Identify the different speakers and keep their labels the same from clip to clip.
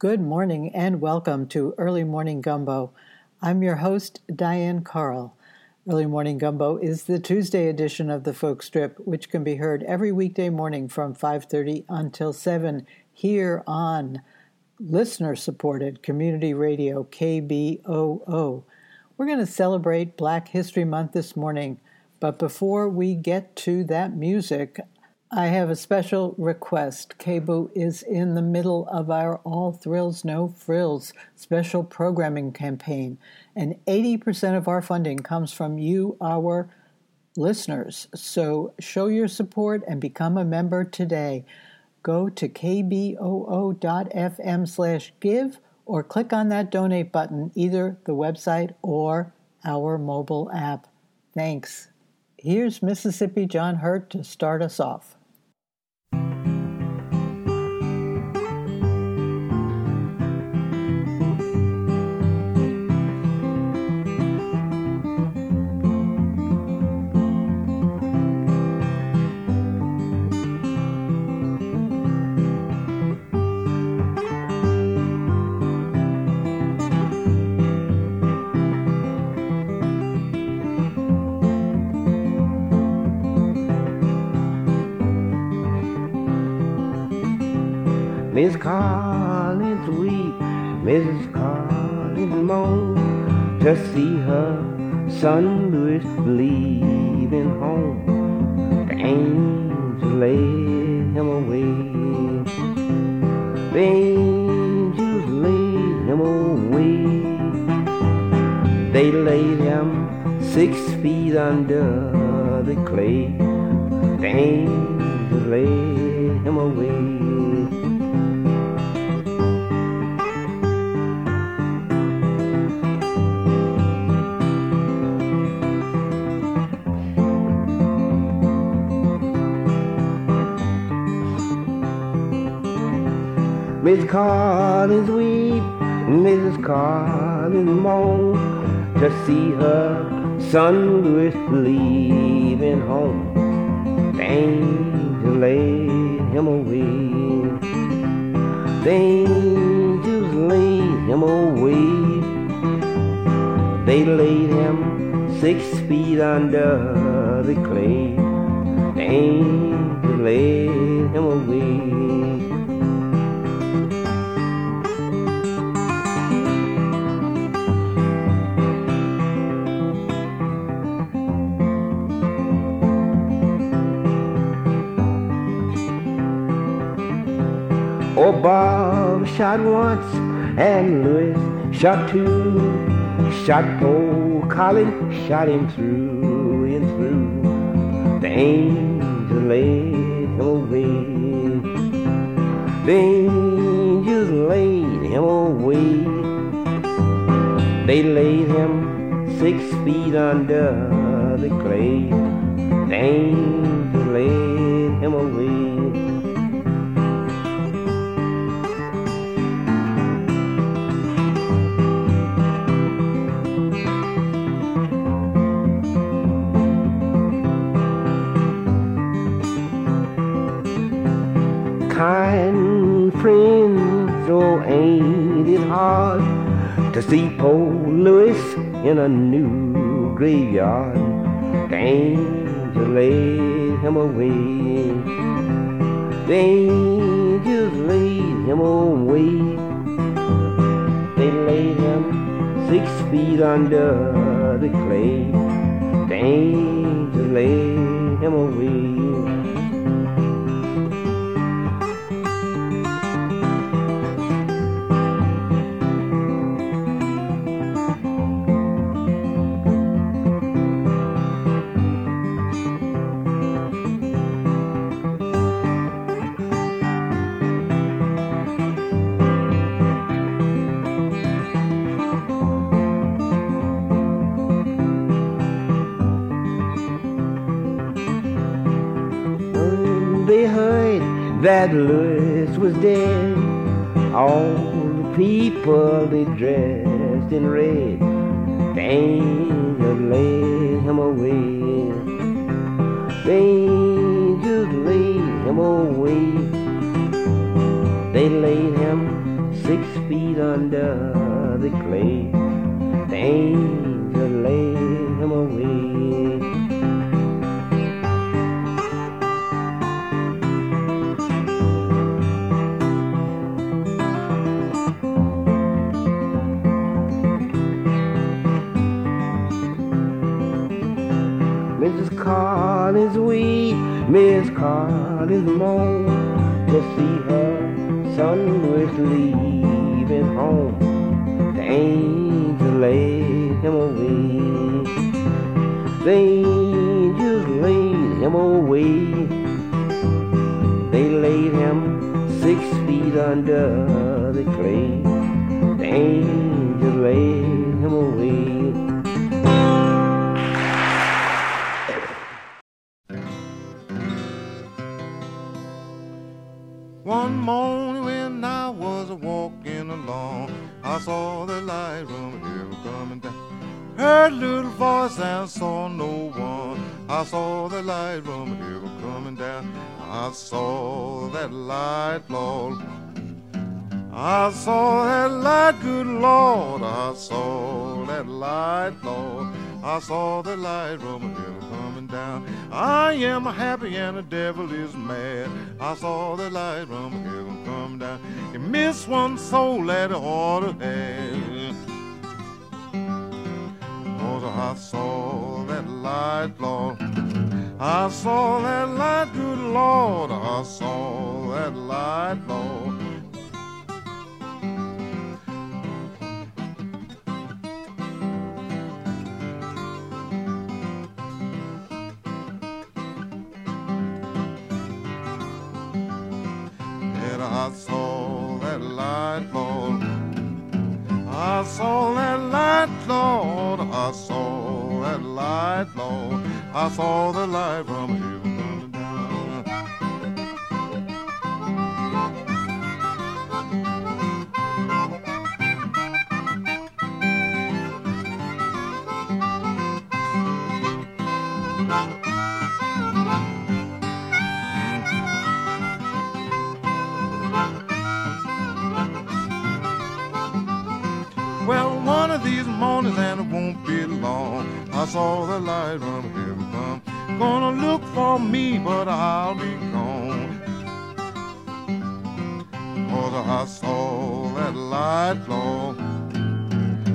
Speaker 1: Good morning and welcome to Early Morning Gumbo. I'm your host, Diane Carl. Early Morning Gumbo is the Tuesday edition of the Folk Strip, which can be heard every weekday morning from 5:30 until 7 here on listener-supported community radio KBOO. We're going to celebrate Black History Month this morning, but before we get to that music, I have a special request. KBOO is in the middle of our All Thrills No Frills special programming campaign, and 80% of our funding comes from you, our listeners. So show your support and become a member today. Go to kboo.fm slash give or click on that donate button, either the website or our mobile app. Thanks. Here's Mississippi John Hurt to start us off.
Speaker 2: See her son Louis leaving home. The angels laid him away. The angels laid him away. They laid him six feet under Bob shot once and Louis shot two. Shot poor Colin, shot him through and through. The angels laid him away. The angels laid him away. They laid him six feet under the clay. The hard to see poor Louis in a new graveyard? The angels laid him away. The angels laid him away. They laid him six feet under the clay. The angels laid him away. In red. The angels laid him away. They laid him six feet under the clay. The angel laid him away.
Speaker 3: One morning when I was walking along, I saw the light from heaven coming down. Heard a little voice and saw I saw that light, Lord. I saw that light, good Lord. I saw that light, Lord. I saw the light from heaven coming down. I am happy and the devil is mad. I saw the light from heaven come down. You miss one soul that ought to have. Cause I saw that light, Lord. I saw that light, good Lord. I saw that light, Lord. And I saw that light, Lord. I saw that light, Lord. I saw that light, Lord. I saw the light from heaven coming down. Well, one of these mornings, and it won't be long, I saw the light from. Gonna look for me, but I'll be gone. Cause I saw that light, Lord.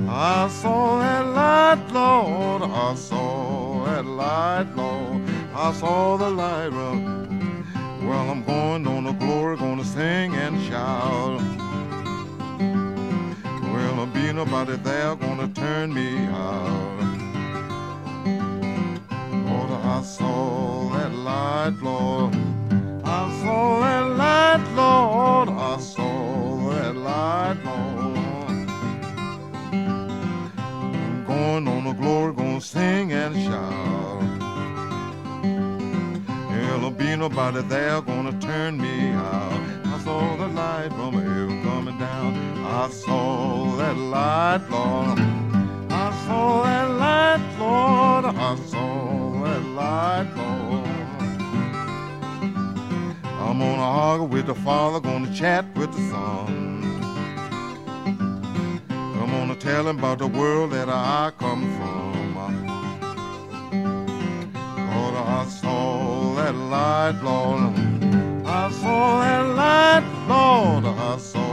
Speaker 3: I saw that light, Lord. I saw that light, Lord. I saw the light run. Well, I'm going on the glory, gonna sing and shout. Well, there'll be nobody there gonna turn me out. I saw that light, Lord. I saw that light, Lord. I saw that light, Lord. Going on the glory, gonna sing and shout. There'll be nobody there gonna turn me out. I saw the light from heaven coming down. I saw that light, Lord. I saw that light, Lord. I saw that light, Lord. I'm gonna argue with the Father, gonna chat with the Son. I'm gonna tell him about the world that I come from. Lord, I saw that light, Lord. I saw that light, Lord. I saw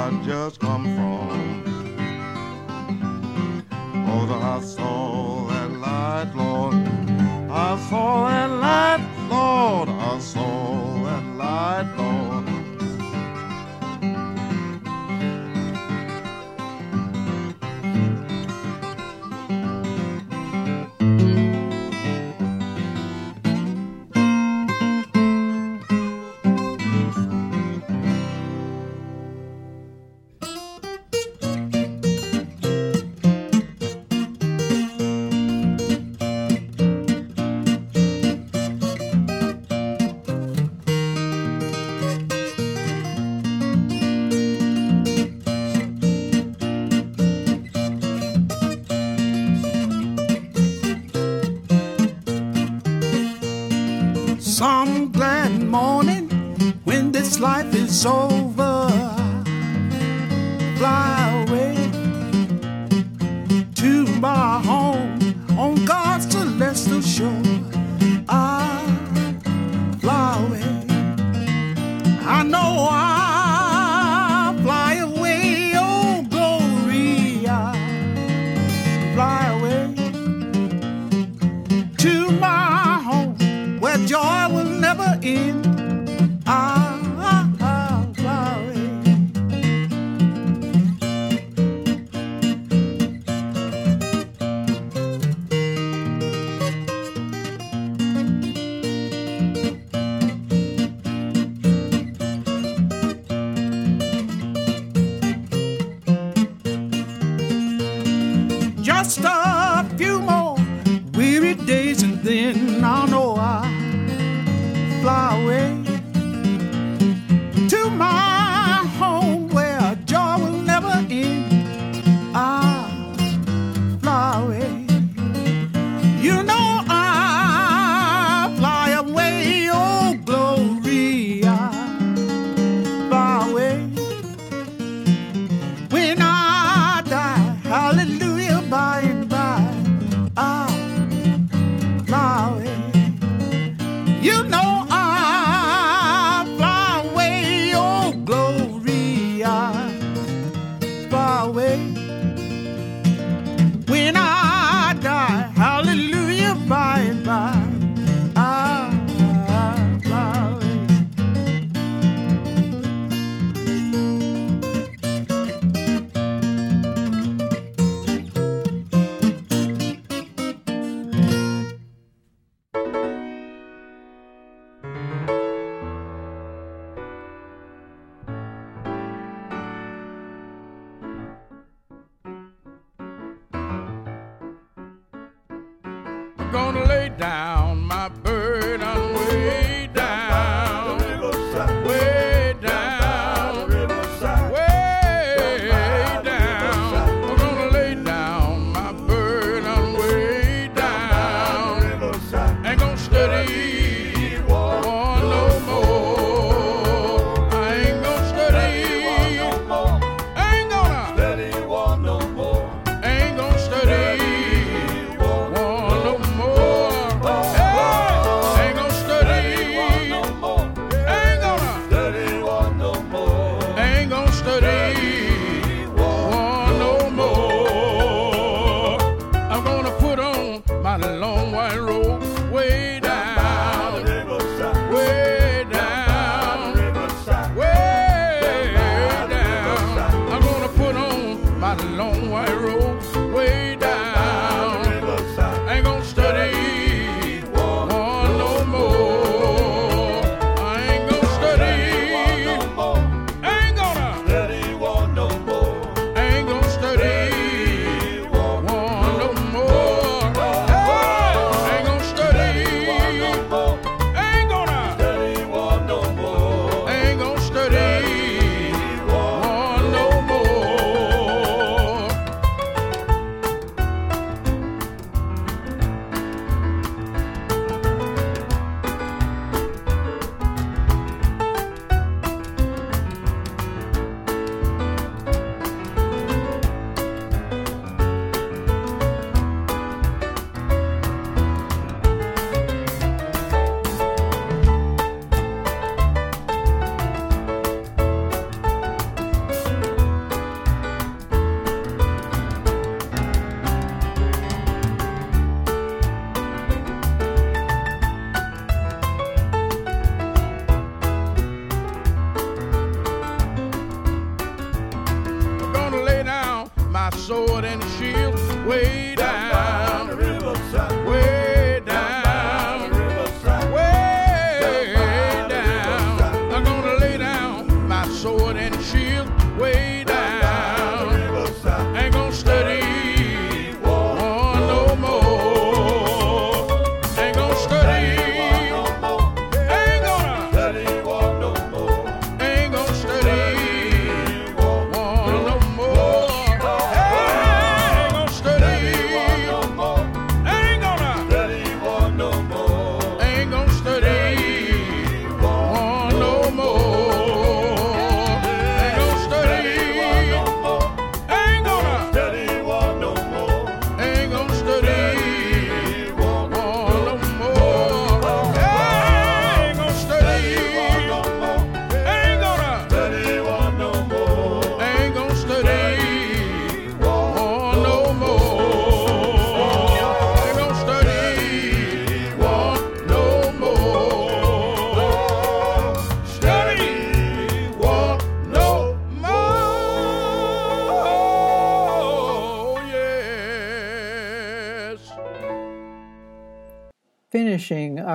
Speaker 3: I just
Speaker 4: Just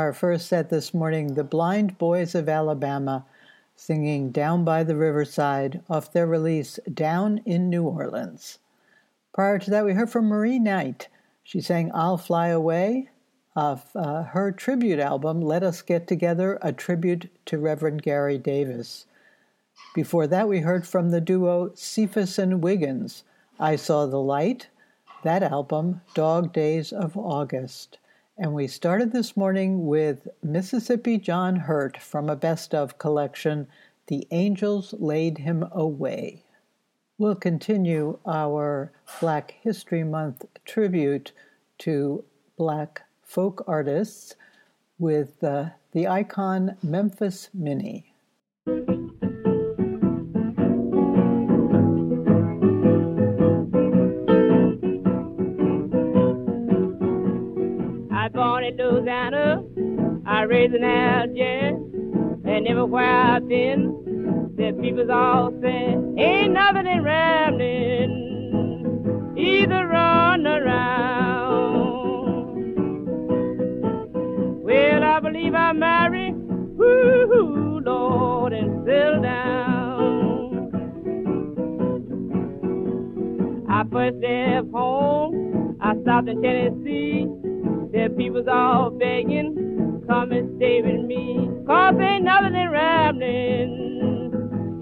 Speaker 1: our first set this morning, the Blind Boys of Alabama singing Down by the Riverside off their release Down in New Orleans. Prior to that, we heard from Marie Knight. She sang I'll Fly Away off uh, her tribute album, Let Us Get Together, a tribute to Reverend Gary Davis. Before that, we heard from the duo Cephas and Wiggins, I Saw the Light, that album, Dog Days of August. And we started this morning with Mississippi John Hurt from a best of collection, The Angels Laid Him Away. We'll continue our Black History Month tribute to Black folk artists with uh, the icon Memphis Minnie.
Speaker 5: Raised in Algiers, and everywhere I've been, the people's all say, ain't nothing in Ramlin, either run around. Well, I believe I'm married, woo, Lord, and settle down. I first left home, I stopped in Tennessee. The people's all begging, come and stay with me. Cause ain't nothing in Ramlin,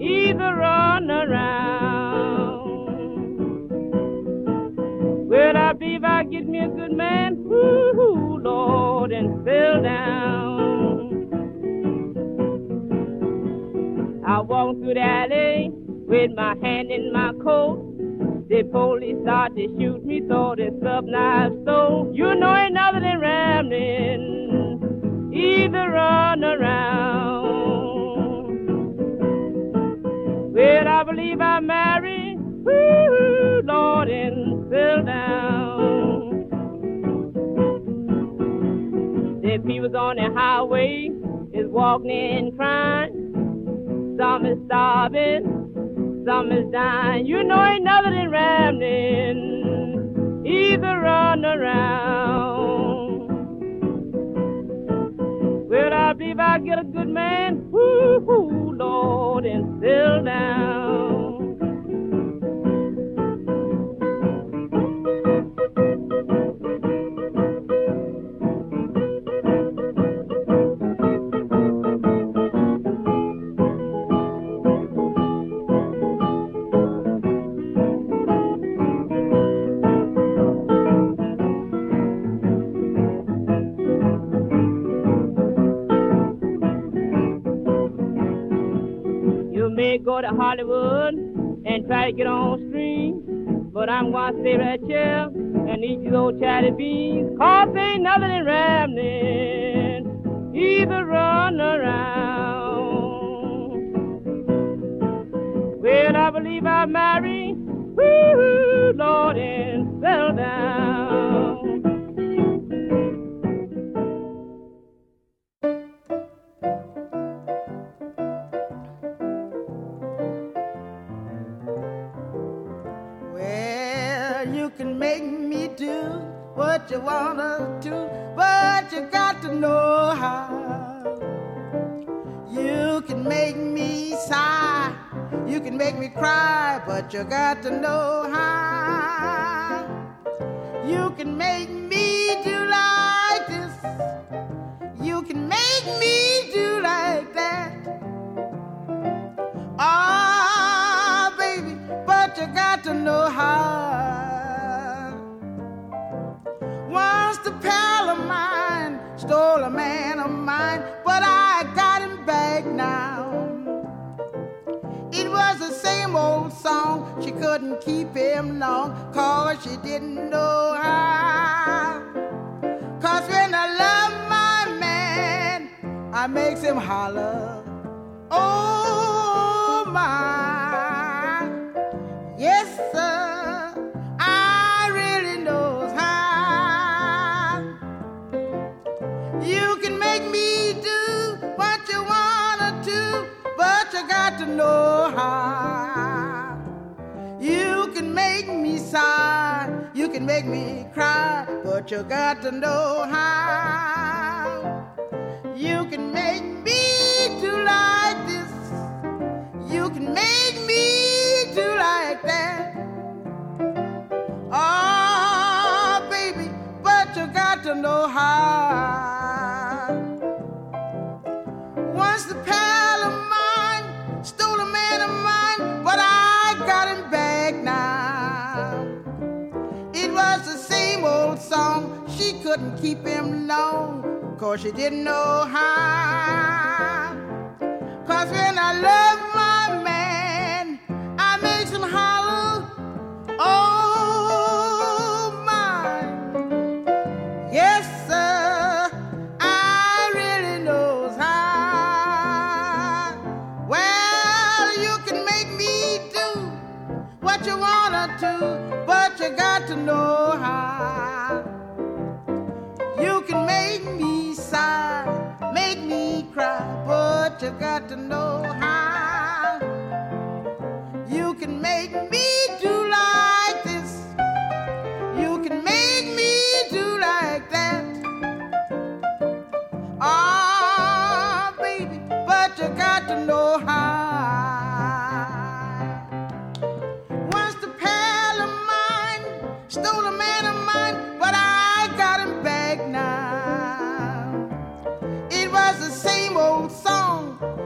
Speaker 5: either run around. Well, I believe I get me a good man, ooh, Lord, and fell down. I walk through the alley with my hand in my coat. The police start to shoot me, thought it's up knife. You know ain't nothing in Ramlin, either run around. Well, I believe I married, woo, Lord, and fell down. The people on the highway is walking and crying. Some is starving some is dying. You know ain't nothing in Ramlin, either run around. Well, I believe I get a good man, woo, Lord, and settle down. Go to Hollywood and try to get on stream. But I'm gonna stay right here and eat these old chatty beans. Cause ain't nothing in Ramlin, either run around. Well, I believe I married, woo, Lord, and settle down.
Speaker 6: What you wanna do, but you got to know how. You can make me sigh, you can make me cry, but you got to know how. You can make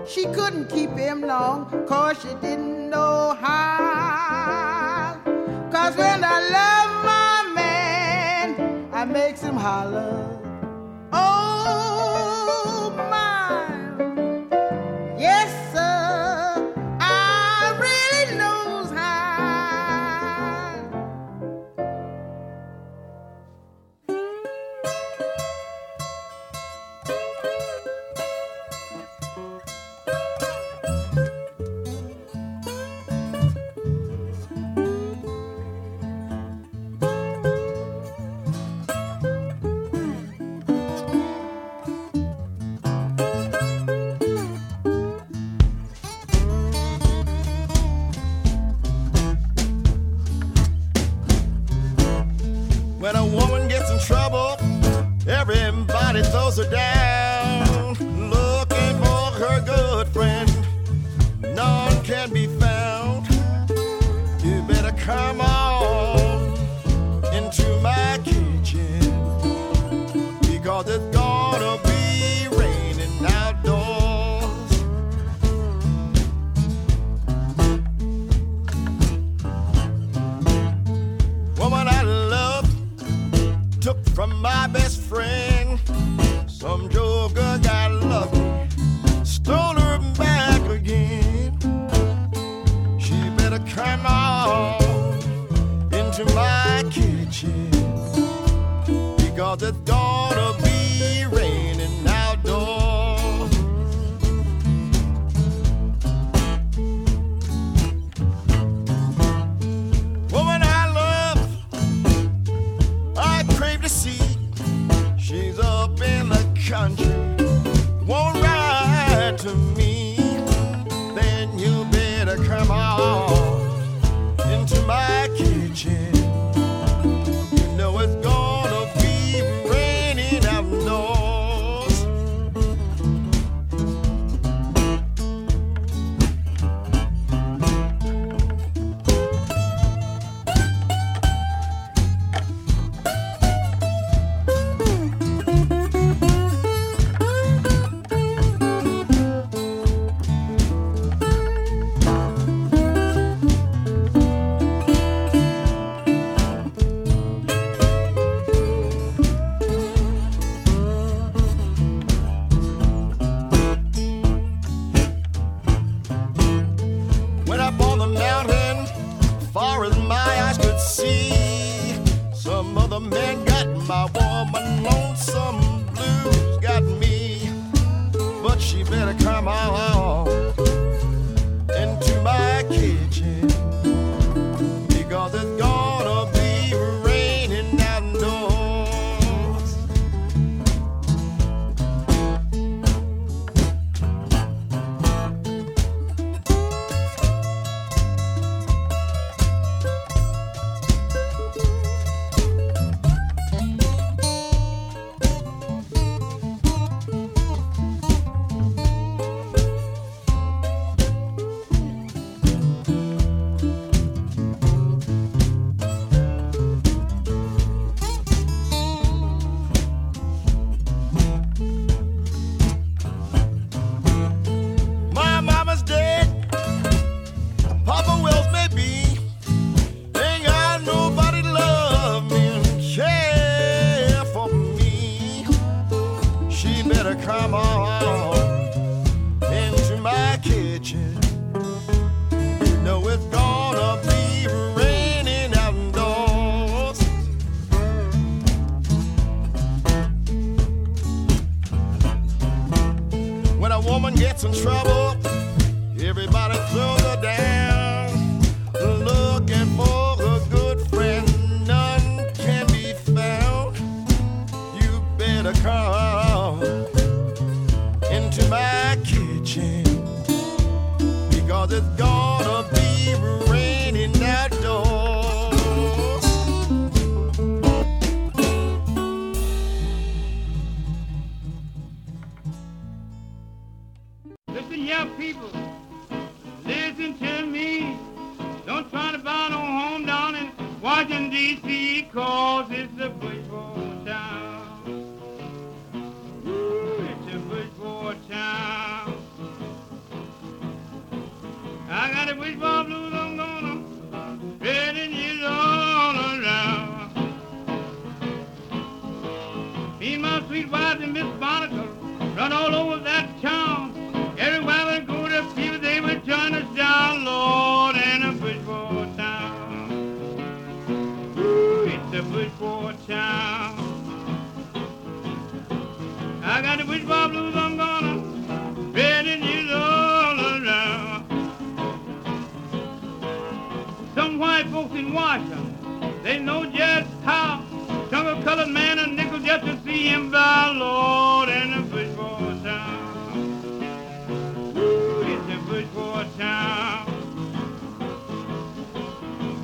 Speaker 6: She couldn't keep him long, cause she didn't know how. Cause when I love my man, I makes him holler.
Speaker 7: It's a
Speaker 5: for town. I got the bush for blues, I'm gonna spread it you all around. Some white folks in Washington, they know just how. Jungle colored man a nickel just to see him by, Lord, in a bush for town. Ooh, it's a bush for town.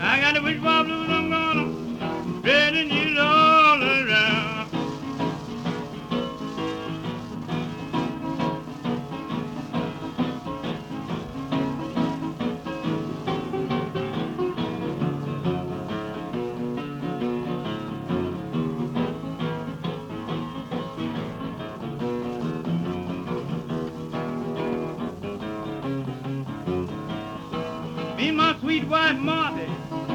Speaker 5: I got a bush for blues, wife Martha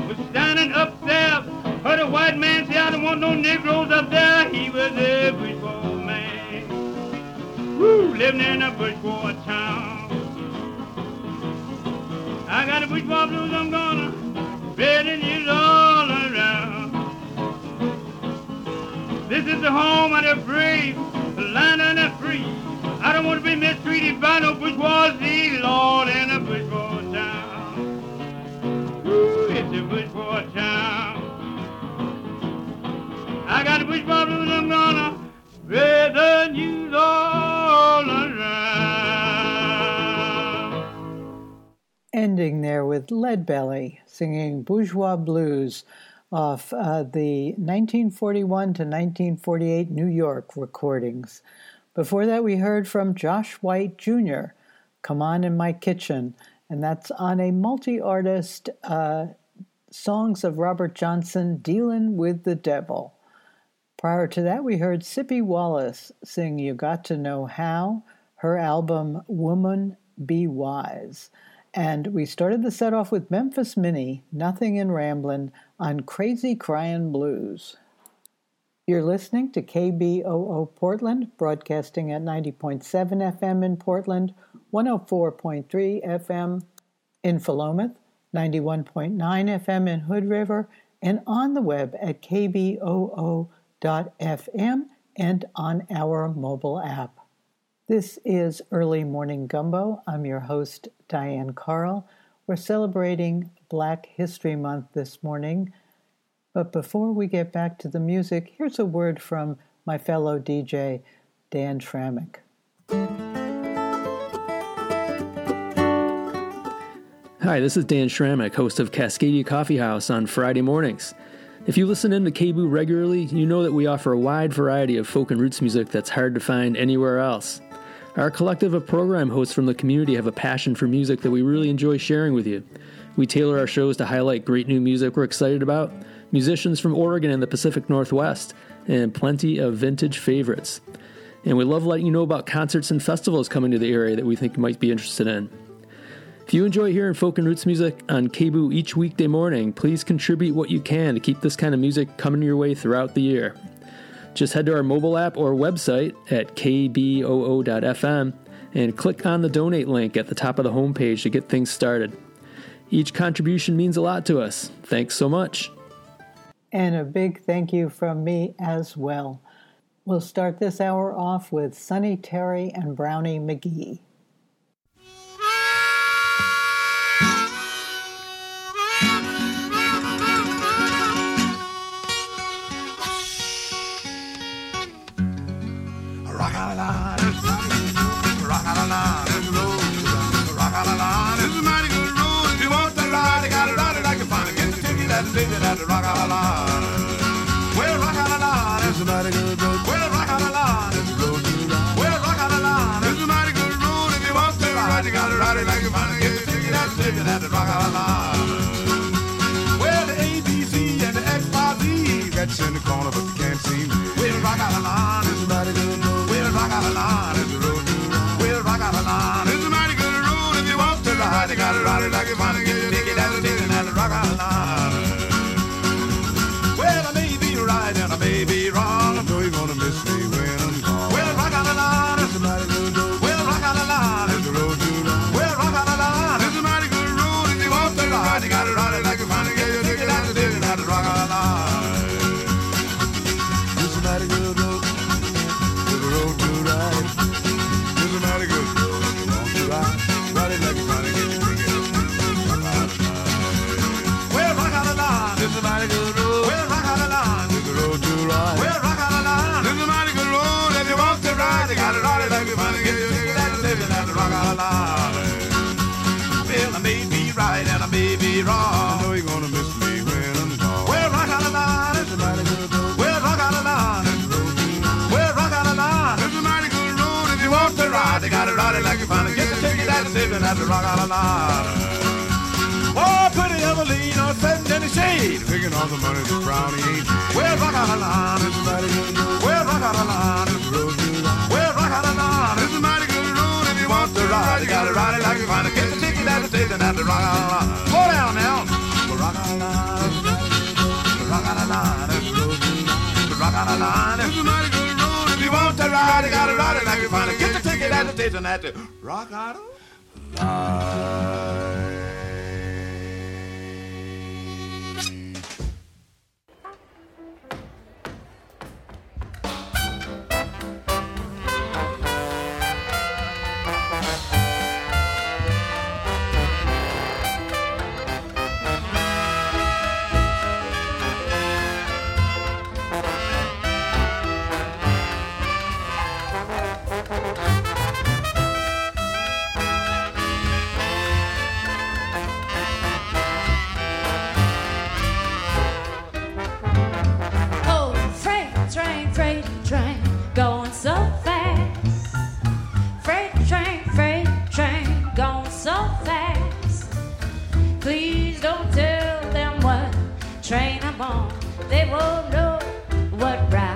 Speaker 5: was standing upstairs. Heard a white man say, I don't want no Negroes up there. He was a bushboy man. Woo, living in a bushboy town. I got a bushboy blues, I'm gonna spread it all around. This is the home of the brave, the land of the free. I don't want to be mistreated by no bourgeoisie, Lord, in I'm gonna the news all around.
Speaker 1: ending there with Leadbelly singing Bourgeois Blues off uh, the 1941 to 1948 New York recordings. Before that, we heard from Josh White Jr., Come On in My Kitchen, and that's on a multi artist uh, Songs of Robert Johnson Dealing with the Devil. Prior to that, we heard Sippie Wallace sing You Got to Know How, her album Woman Be Wise. And we started the set off with Memphis Minnie, Nothing in Ramblin' on Crazy Cryin' Blues. You're listening to KBOO Portland, broadcasting at 90.7 FM in Portland, 104.3 FM in Philomath, 91.9 FM in Hood River, and on the web at kboo.fm and on our mobile app. This is Early Morning Gumbo. I'm your host, Diane Carl. We're celebrating Black History Month this morning. But before we get back to the music, here's a word from my fellow DJ, Dan Schramek.
Speaker 8: Hi, this is Dan Schramek, host of Cascadia Coffee House on Friday mornings. If you listen in to KBOO regularly, you know that we offer a wide variety of folk and roots music that's hard to find anywhere else. Our collective of program hosts from the community have a passion for music that we really enjoy sharing with you. We tailor our shows to highlight great new music we're excited about, musicians from Oregon and the Pacific Northwest, and plenty of vintage favorites. And we love letting you know about concerts and festivals coming to the area that we think you might be interested in. If you enjoy hearing folk and roots music on KBOO each weekday morning, please contribute what you can to keep this kind of music coming your way throughout the year. Just head to our mobile app or website at kboo.fm and click on the donate link at the top of the homepage to get things started. Each contribution means a lot to us. Thanks so much.
Speaker 1: And a big thank you from me as well. We'll start this hour off with Sonny Terry and Brownie
Speaker 3: McGhee. You gotta ride it like you wanna get your ticket at the station at the rock island. Oh, pretty Evelina sitting in the shade, picking all the money that Brownie ain't. Well, rock of line, it's a mighty good road. Well, rock of line, it's a road ride. Well, rock of line, it's a mighty good road. If you want to ride, you gotta ride it like you it. Get the ticket at the station at the rock of line. Slow down now. The rock out of line, the rock out of line, it's a road to ride. The rock out of line, it's a mighty good road. If you want to ride, you gotta ride it like you find it. Get the ticket at the station at the rock out of
Speaker 9: train They won't know what route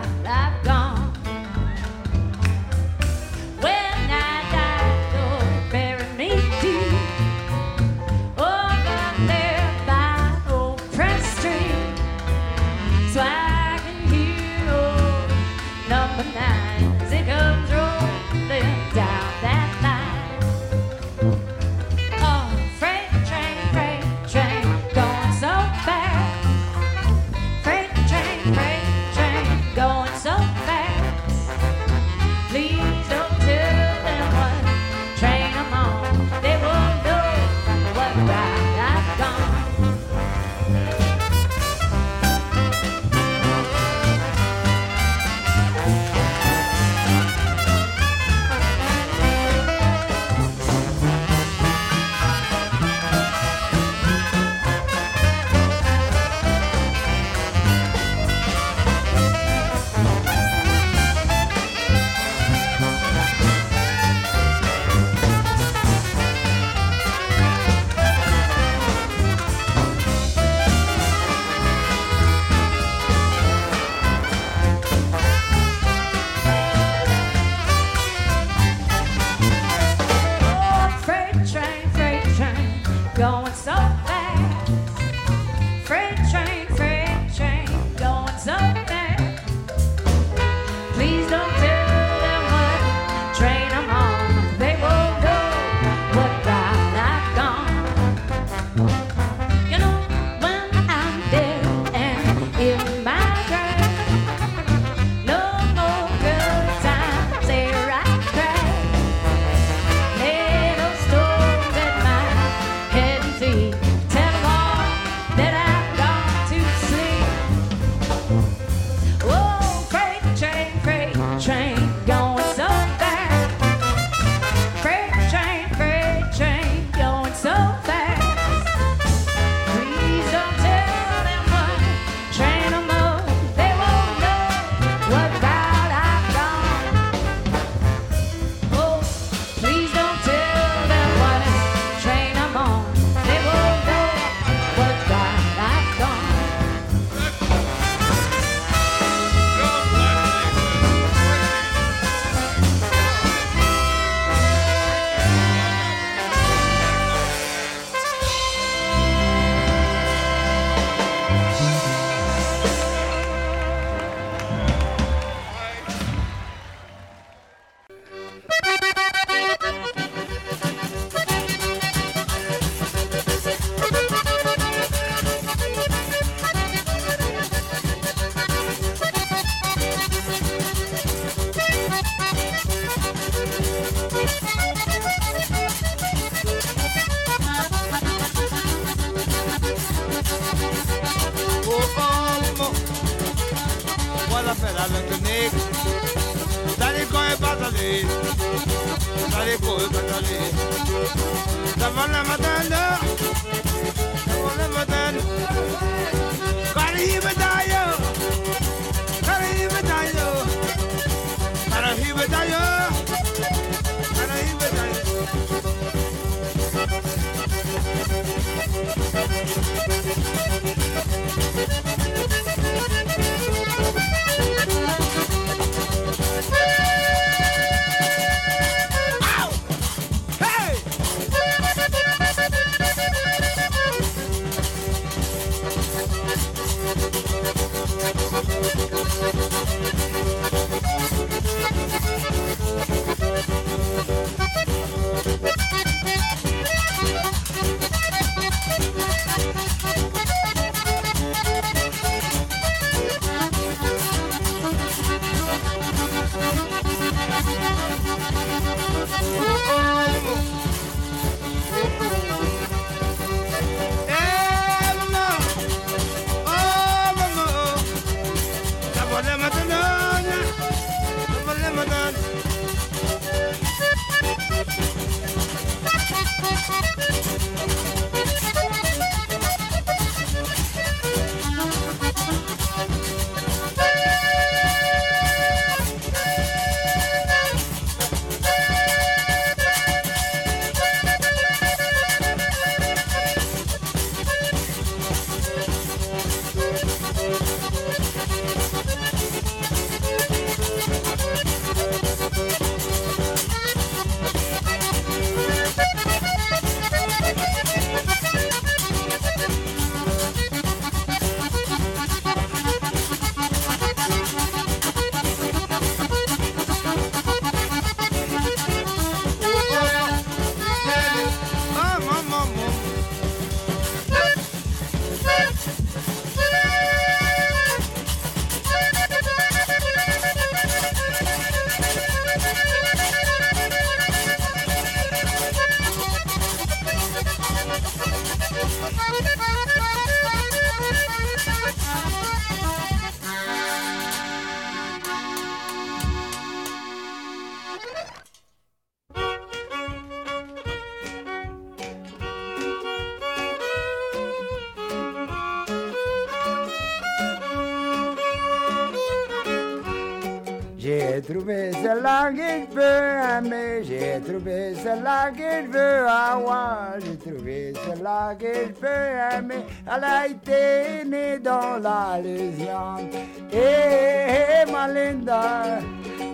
Speaker 10: Elle a été née dans la Louisiane. Et eh, eh, Malinda,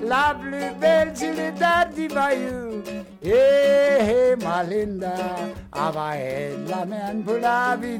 Speaker 10: la plus belle solitaire du Bayou. Eh, Et Malinda, ah elle va être la main pour la vie.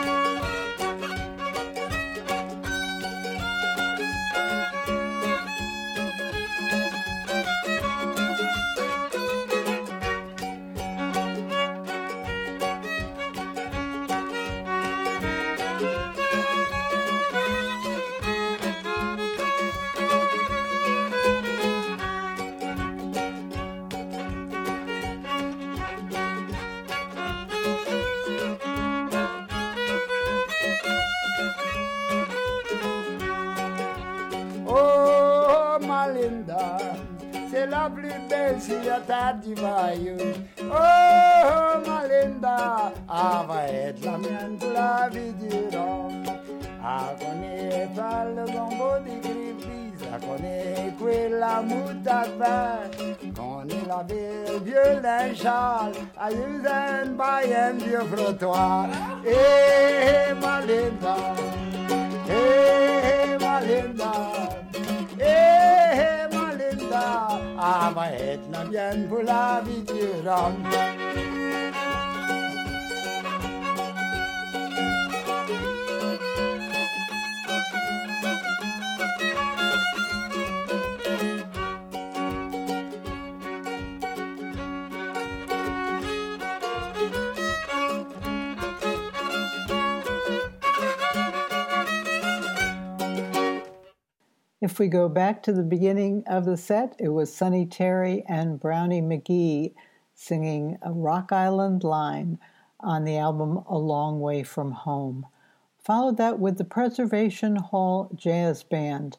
Speaker 10: Maréchal, à Usain Bayern vieux trottoir. Hé, eh, hé, eh, ma linda, hé, hé, ma linda, hé, hé, ma linda. Ah, ma bien pour la vie
Speaker 1: If we go back to the beginning of the set, it was Sonny Terry and Brownie McGhee singing a Rock Island line on the album A Long Way from Home. Followed that with the Preservation Hall Jazz Band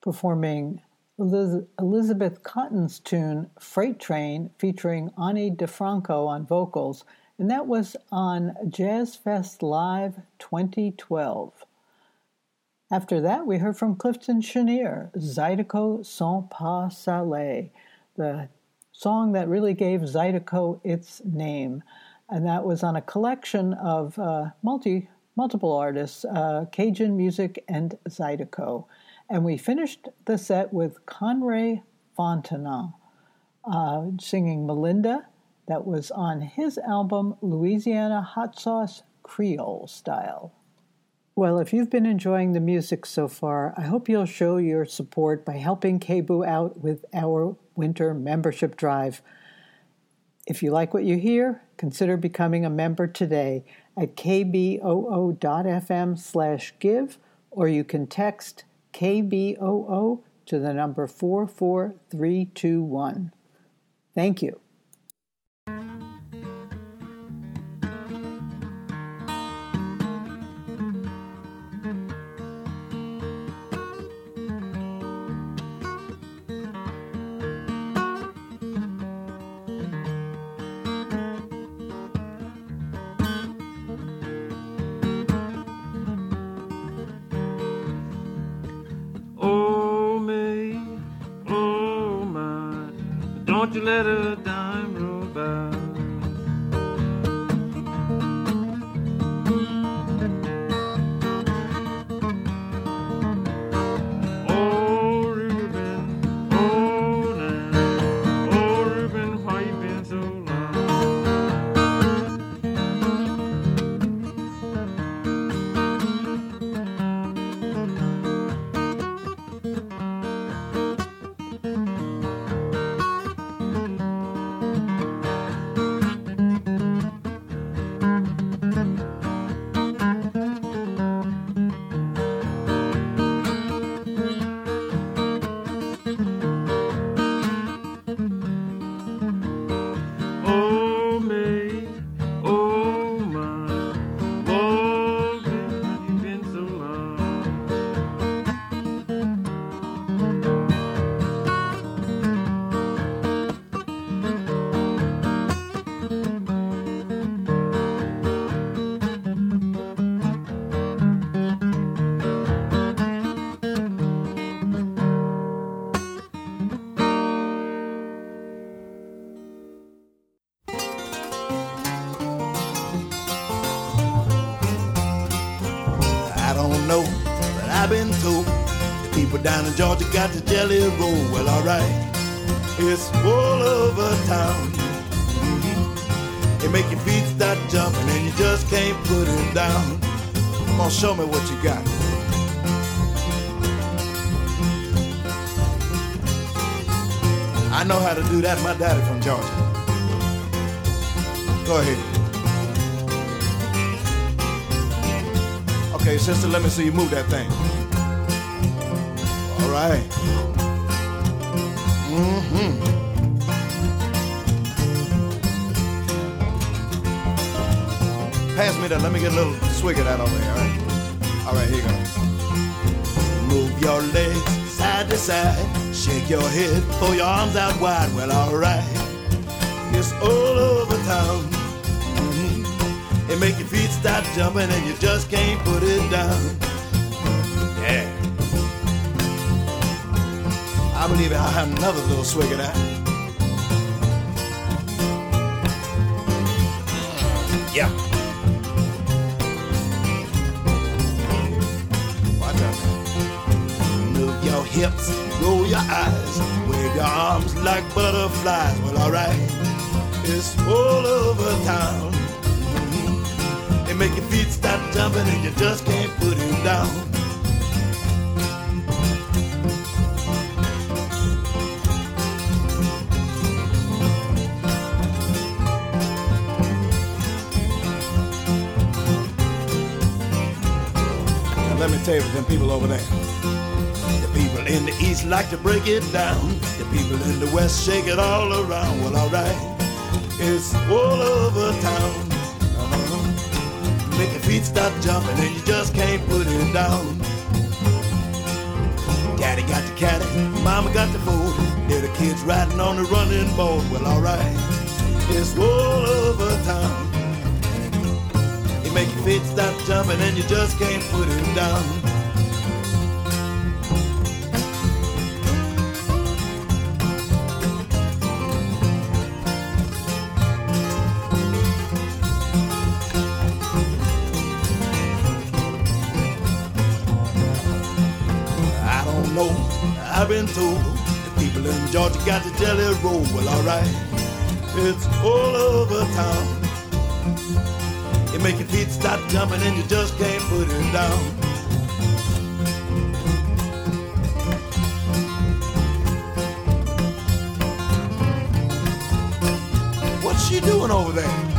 Speaker 1: performing Eliz- Elizabeth Cotten's tune Freight Train featuring Ani DiFranco on vocals, and that was on Jazz Fest Live 2012. After that, we heard from Clifton Chenier, Zydeco Sont Pas Salé, the song that really gave Zydeco its name. And that was on a collection of uh, multi, multiple artists, uh, Cajun Music and Zydeco. And we finished the set with Canray Fontenot uh, singing Melinda. That was on his album Louisiana Hot Sauce Creole Style. Well, if you've been enjoying the music so far, I hope you'll show your support by helping KBOO out with our winter membership drive. If you like what you hear, consider becoming a member today at kboo.fm slash give, or you can text KBOO to the number 44321. Thank you.
Speaker 7: Alright, it's all over town. Mhm. It make your feet start jumping and you just can't put it down. Come on, show me what you got. I know how to do that. My daddy from Georgia. Go ahead. Okay, sister, let me see you move that thing. All right. Mm-hmm. Pass me that. Let me get a little swig of that over here, all right? All right, here you go. Move your legs side to side. Shake your head, throw your arms out wide. Well, all right. It's all over town. Mhm. It make your feet stop jumping and you just can't put it down. I believe I'll have another little swig of that. Mm, yeah. Watch out. Move your hips, roll your eyes, wave your arms like butterflies. Well, alright, it's all over town. Mm-hmm. It make your feet start jumping and you just can't put it down. You, them people over there. The people in the east like to break it down. The people in the west shake it all around. Well, alright, it's all over town. Uh-huh. Make your feet start jumping and you just can't put it down. Daddy got the caddy, mama got the fool. Little kids riding on the running board. Well, alright, it's all over town. Feet start jumping and you just can't put it down. I don't know, I've been told the people in Georgia got the jelly roll. Well, alright, it's all over town. Make your feet start jumping and you just can't put it down. What's she doing over there?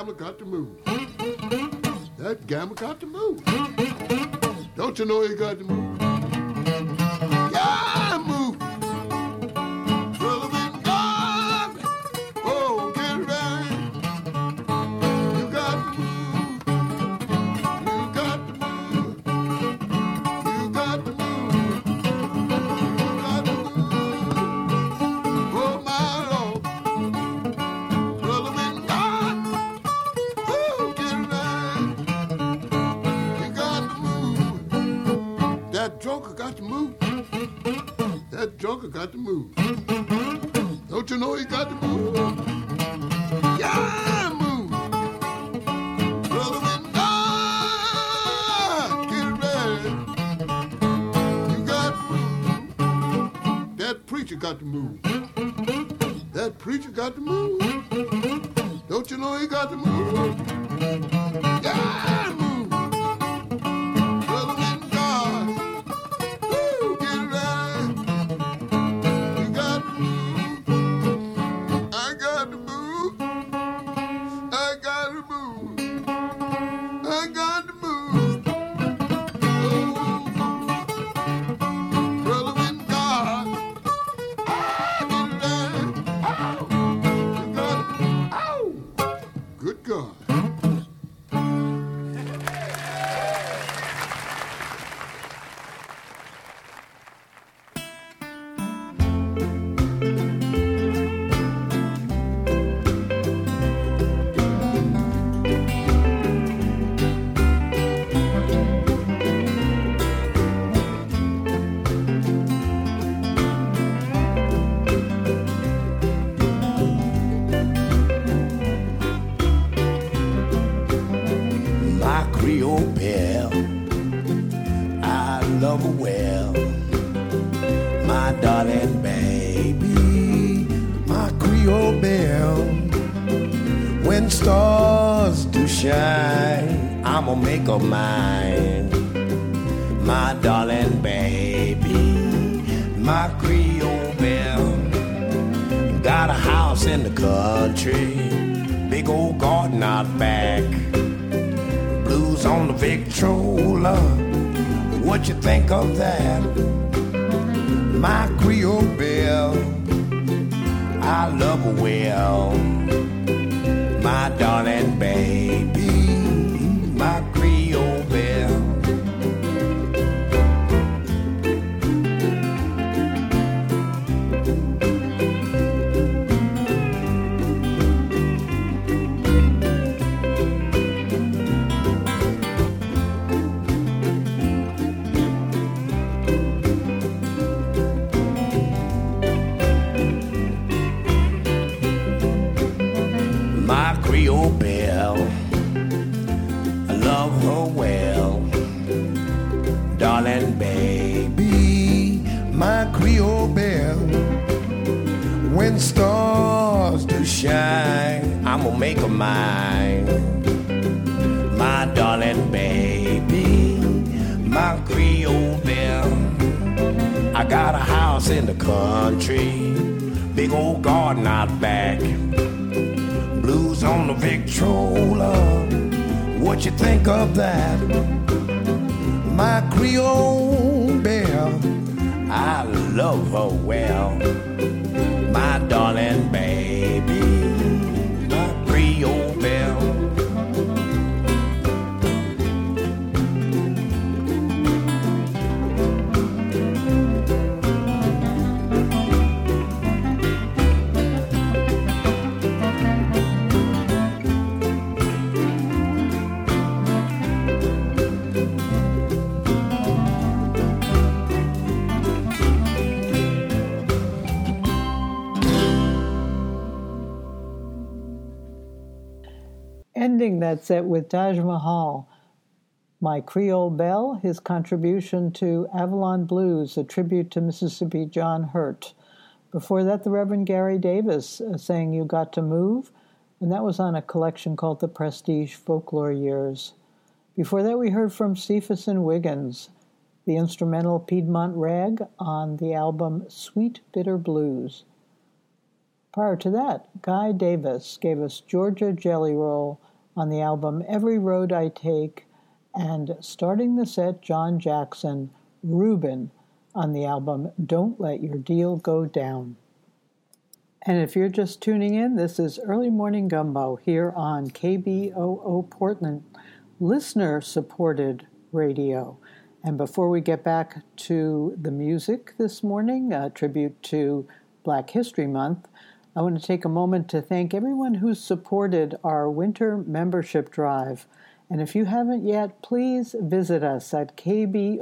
Speaker 2: gambler got to move. That gambler got to move. Don't you know he got to move?
Speaker 11: well, my darling baby. That
Speaker 1: set with Taj Mahal. My Creole Belle, his contribution to Avalon Blues, a tribute to Mississippi John Hurt. Before that, the Reverend Gary Davis uh, saying You Got to Move, and that was on a collection called The Prestige Folklore Years. Before that, we heard from Cephas and Wiggins, the instrumental Piedmont Rag on the album Sweet Bitter Blues. Prior to that, Guy Davis gave us Georgia Jelly Roll on the album Every Road I Take, and starting the set, John Jackson, Reuben on the album Don't Let Your Deal Go Down. And if you're just tuning in, this is Early Morning Gumbo here on KBOO Portland, listener supported radio. And before we get back to the music this morning, a tribute to Black History Month, I want to take a moment to thank everyone who's supported our winter membership drive. And if you haven't yet, please visit us at kboo.fm,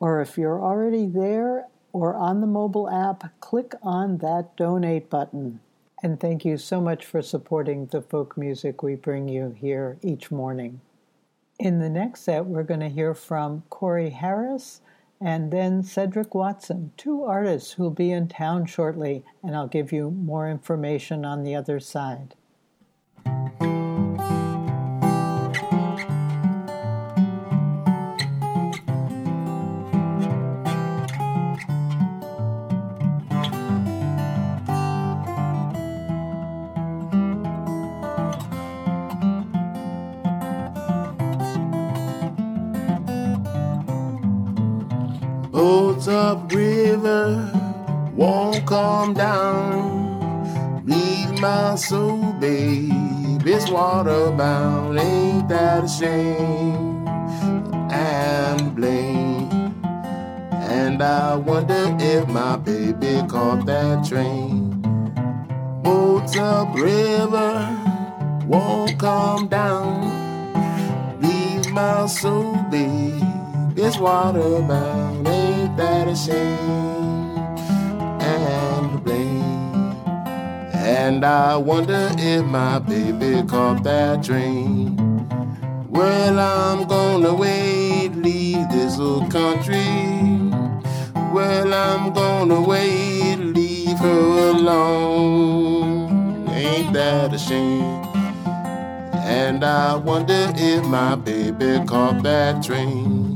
Speaker 1: or if you're already there or on the mobile app, click on that donate button. And thank you so much for supporting the folk music we bring you here each morning. In the next set, we're going to hear from Corey Harris and then Cedric Watson, two artists who'll be in town shortly, and I'll give you more information on the other side.
Speaker 12: Come down. Leave my soul, babe. It's water bound. Ain't that a shame? And blame. And I wonder if my baby caught that train. Boats up river won't come down. Leave my soul, babe. It's water bound, ain't that a shame? And blame. And I wonder if my baby caught that train. Well, I'm gonna wait, leave this old country. Well, I'm gonna wait, leave her alone. Ain't that a shame? And I wonder if my baby caught that train.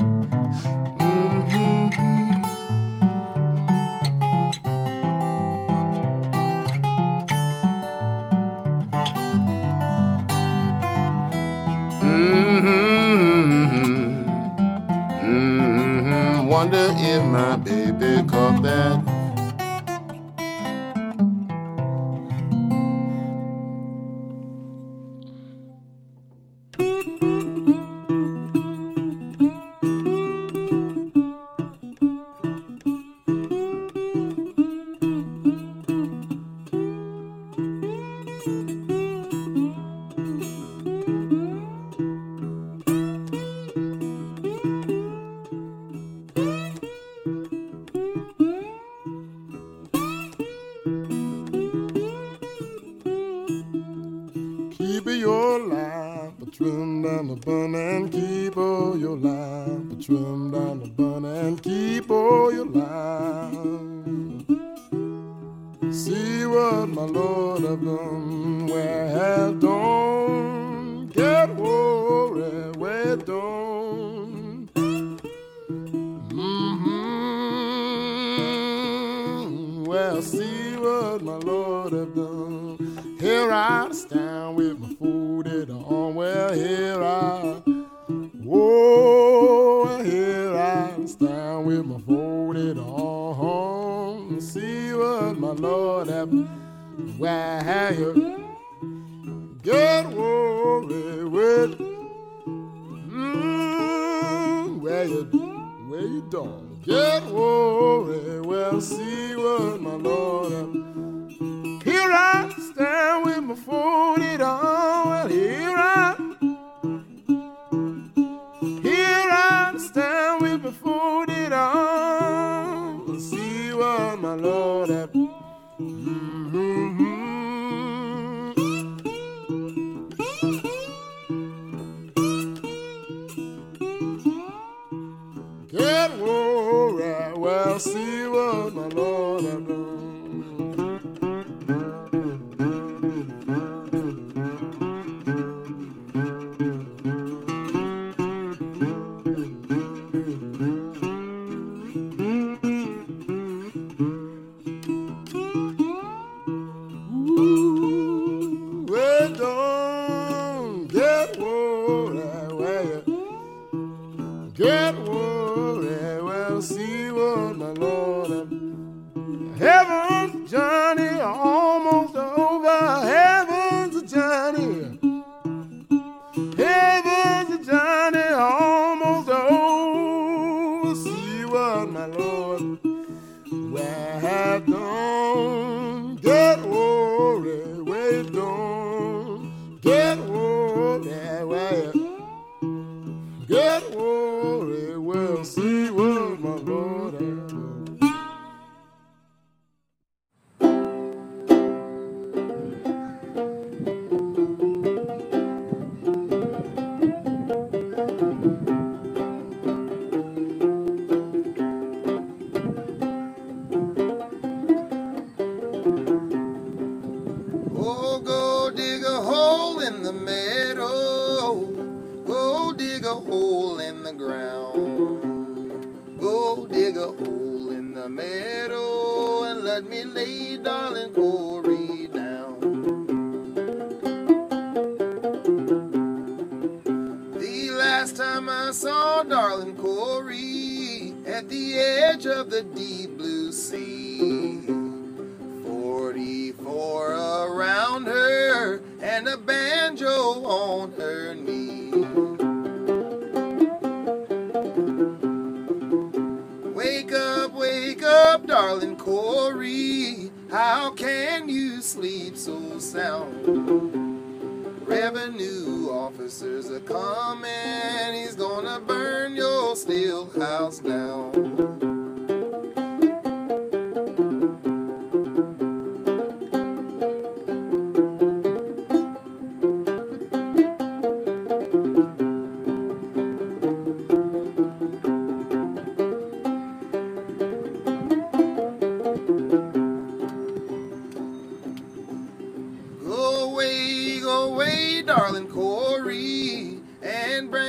Speaker 12: My baby caught that.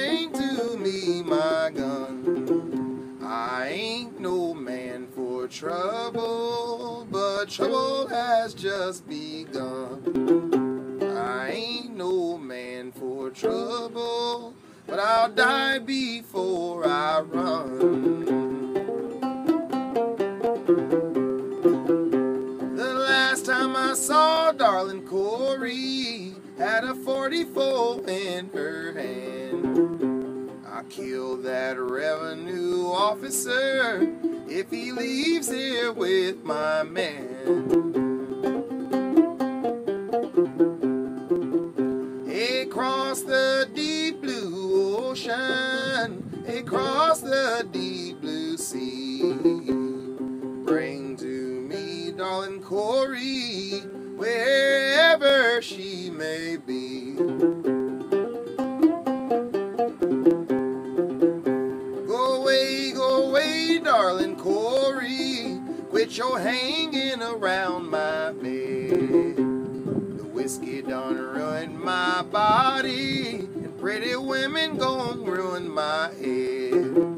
Speaker 13: Bring to me my gun. I ain't no man for trouble, but trouble has just begun. I ain't no man for trouble, but I'll die before I run. The last time I saw darling Corey had a 44 in her hand. I killed that revenue officer if he leaves here with my man. Across the deep blue ocean, across the deep blue sea. Bring to me, darling Corey, wherever she may be. Quit your hanging around my bed. The whiskey done ruined my body, and pretty women gon' ruin my head.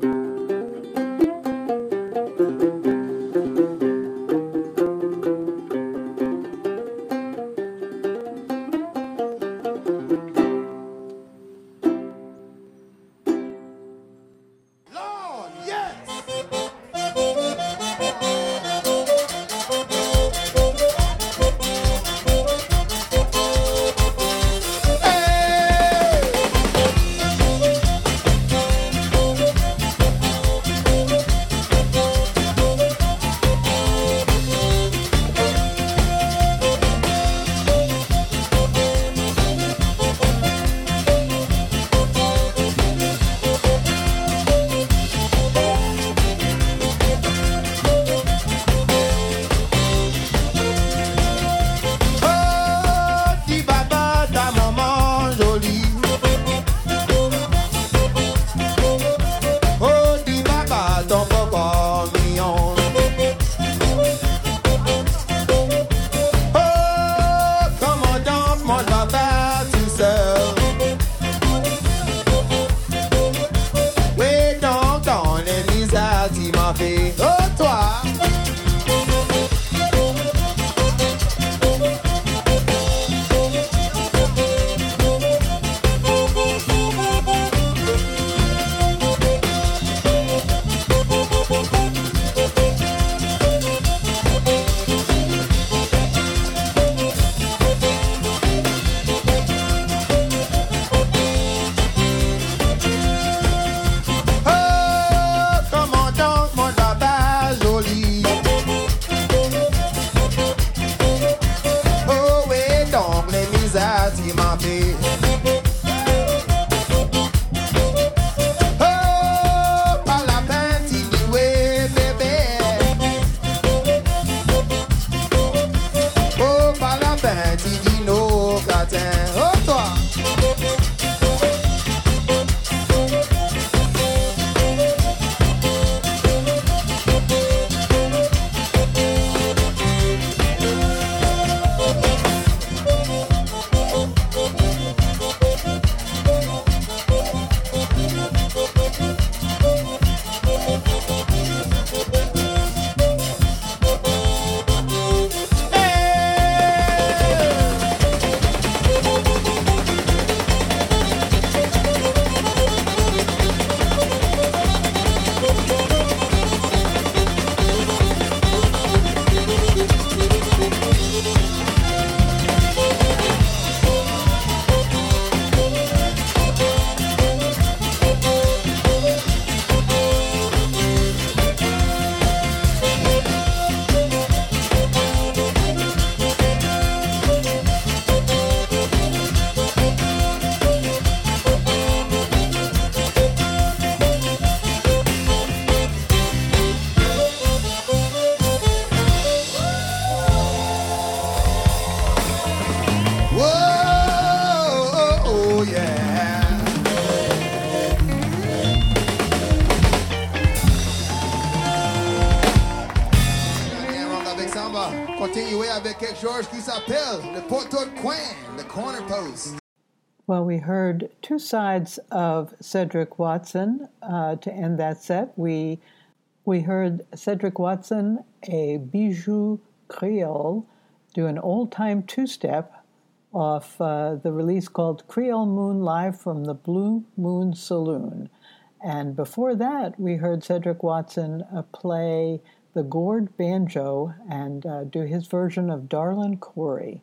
Speaker 1: Two sides of Cedric Watson uh, to end that set. We we heard Cedric Watson, a bijou creole, do an old time two step off uh, the release called Creole Moon Live from the Blue Moon Saloon. And before that, we heard Cedric Watson uh, play the gourd banjo and uh, do his version of Darlin' Corey.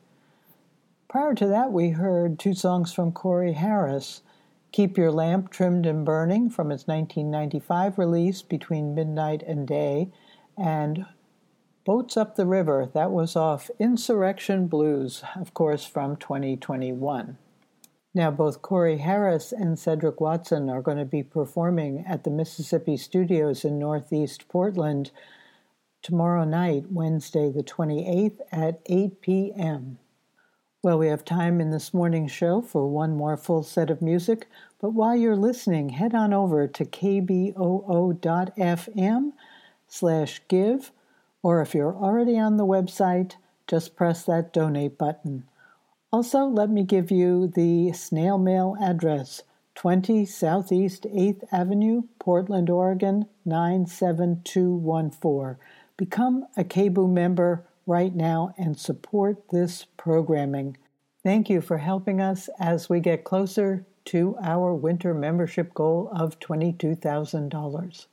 Speaker 1: Prior to that, we heard two songs from Corey Harris Keep Your Lamp Trimmed and Burning from its 1995 release Between Midnight and Day, and Boats Up the River, that was off Insurrection Blues, of course, from 2021. Now, both Corey Harris and Cedric Watson are going to be performing at the Mississippi Studios in Northeast Portland tomorrow night, Wednesday, the 28th at 8 p.m. Well, we have time in this morning's show for one more full set of music, but while you're listening, head on over to kboo.fm slash give, or if you're already on the website, just press that donate button. Also, let me give you the snail mail address 20 Southeast 8th Avenue, Portland, Oregon 97214. Become a KBOO member right now and support this programming. Thank you for helping us as we get closer to our winter membership goal of $22,000.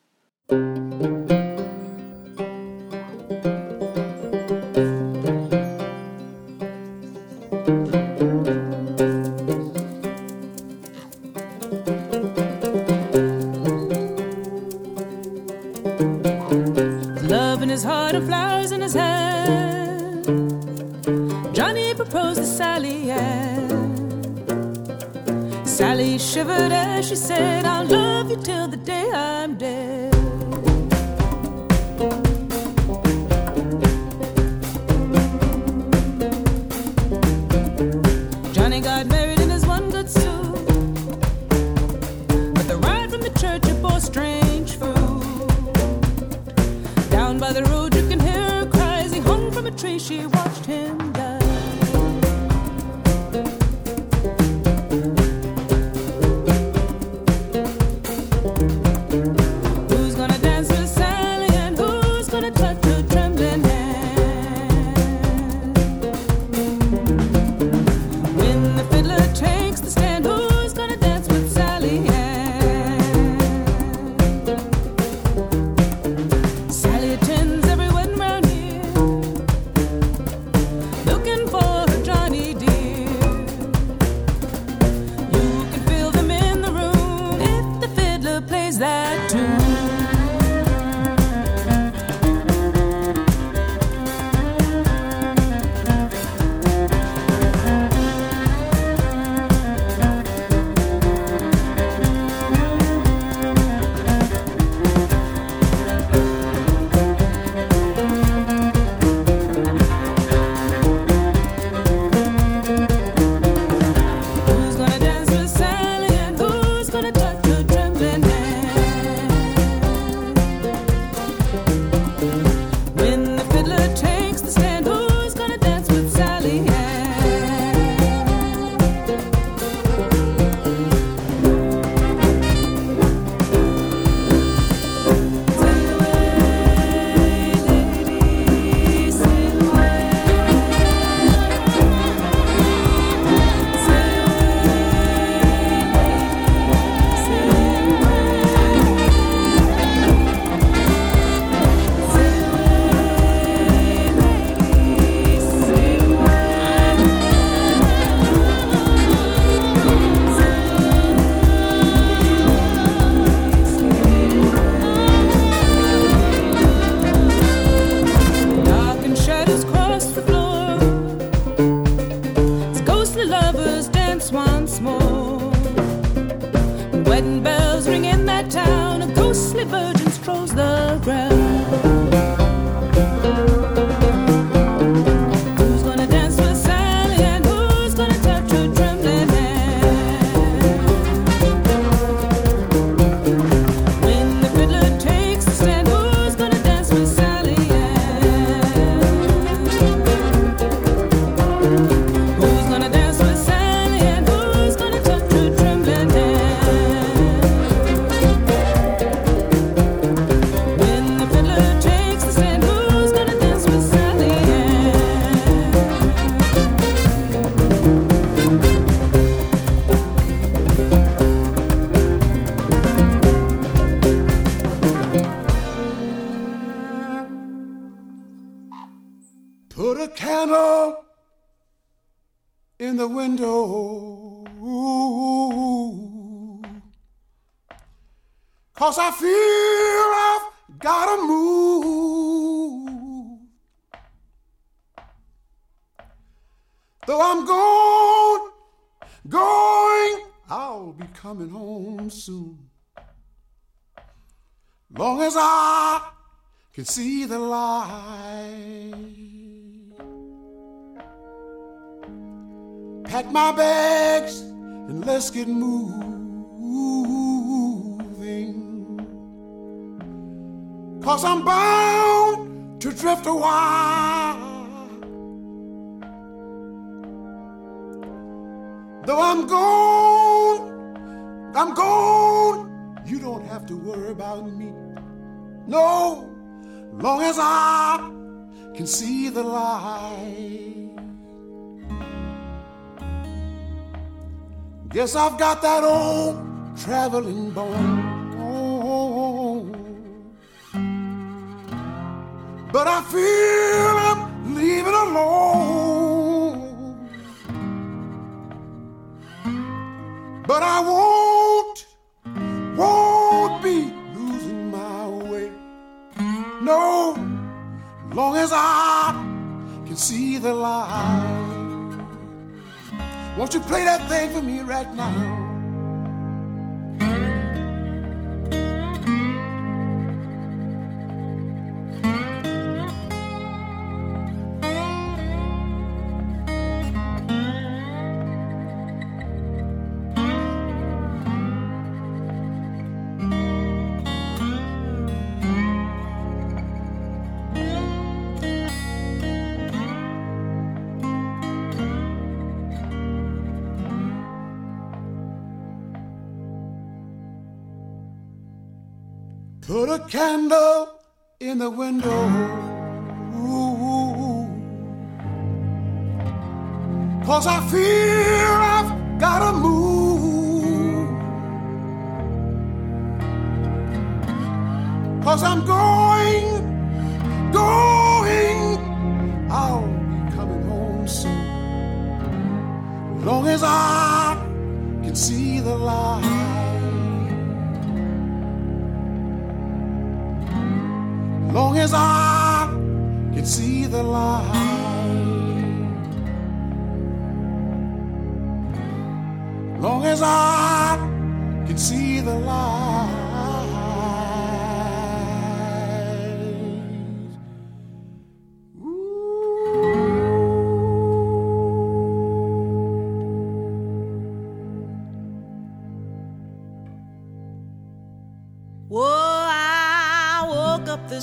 Speaker 14: Cause I'm bound to drift a while. Though I'm gone, I'm gone. You don't have to worry about me. No, long as I can see the light. Guess I've got that old traveling bone. But I feel I'm leaving alone. But I won't, won't be losing my way. No, long as I can see the light. Won't you play that thing for me right now? Candle in the window. Cause I feel I've gotta move. Cause I'm going, going. I'll be coming home soon. Long as I can see the light. Long as I can see the light. Long as I can see the light.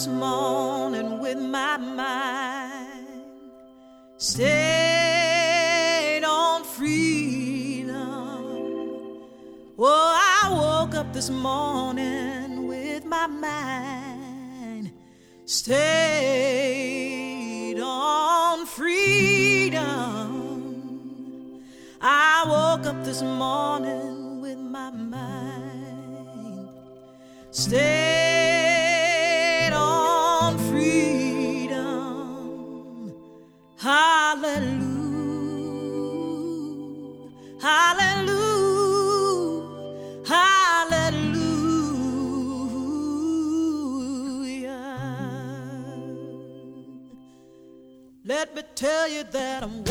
Speaker 15: This morning with my mind stayed on freedom. Whoa, I woke up this morning with my mind stayed on freedom. I woke up this morning with my mind stayed Let me tell you that I'm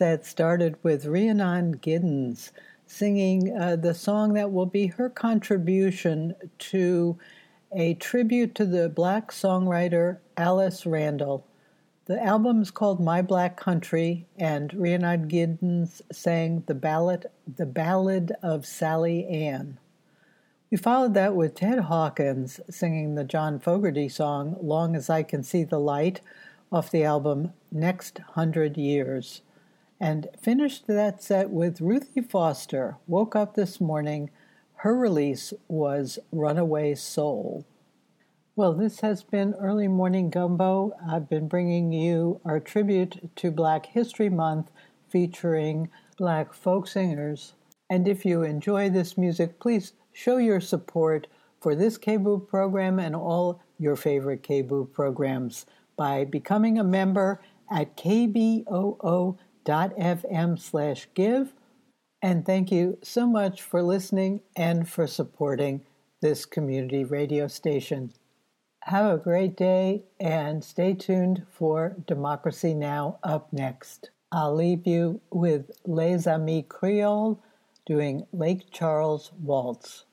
Speaker 1: set started with Rhiannon Giddens singing uh, the song that will be her contribution to a tribute to the black songwriter Alice Randall. The album is called My Black Country, and Rhiannon Giddens sang the ballad, the ballad of Sally Ann. We followed that with Ted Hawkins singing the John Fogerty song Long as I Can See the Light off the album Next Hundred Years, and finished that set with Ruthie Foster, Woke Up This Morning. Her release was Runaway Soul. Well, this has been Early Morning Gumbo. I've been bringing you our tribute to Black History Month featuring black folk singers. And if you enjoy this music, please show your support for this KBOO program and all your favorite KBOO programs by becoming a member at kboo.fm slash give. And thank you so much for listening and for supporting this community radio station. Have a great day and stay tuned for Democracy Now! up next. I'll leave you with Les Amis Creole doing Lake Charles Waltz.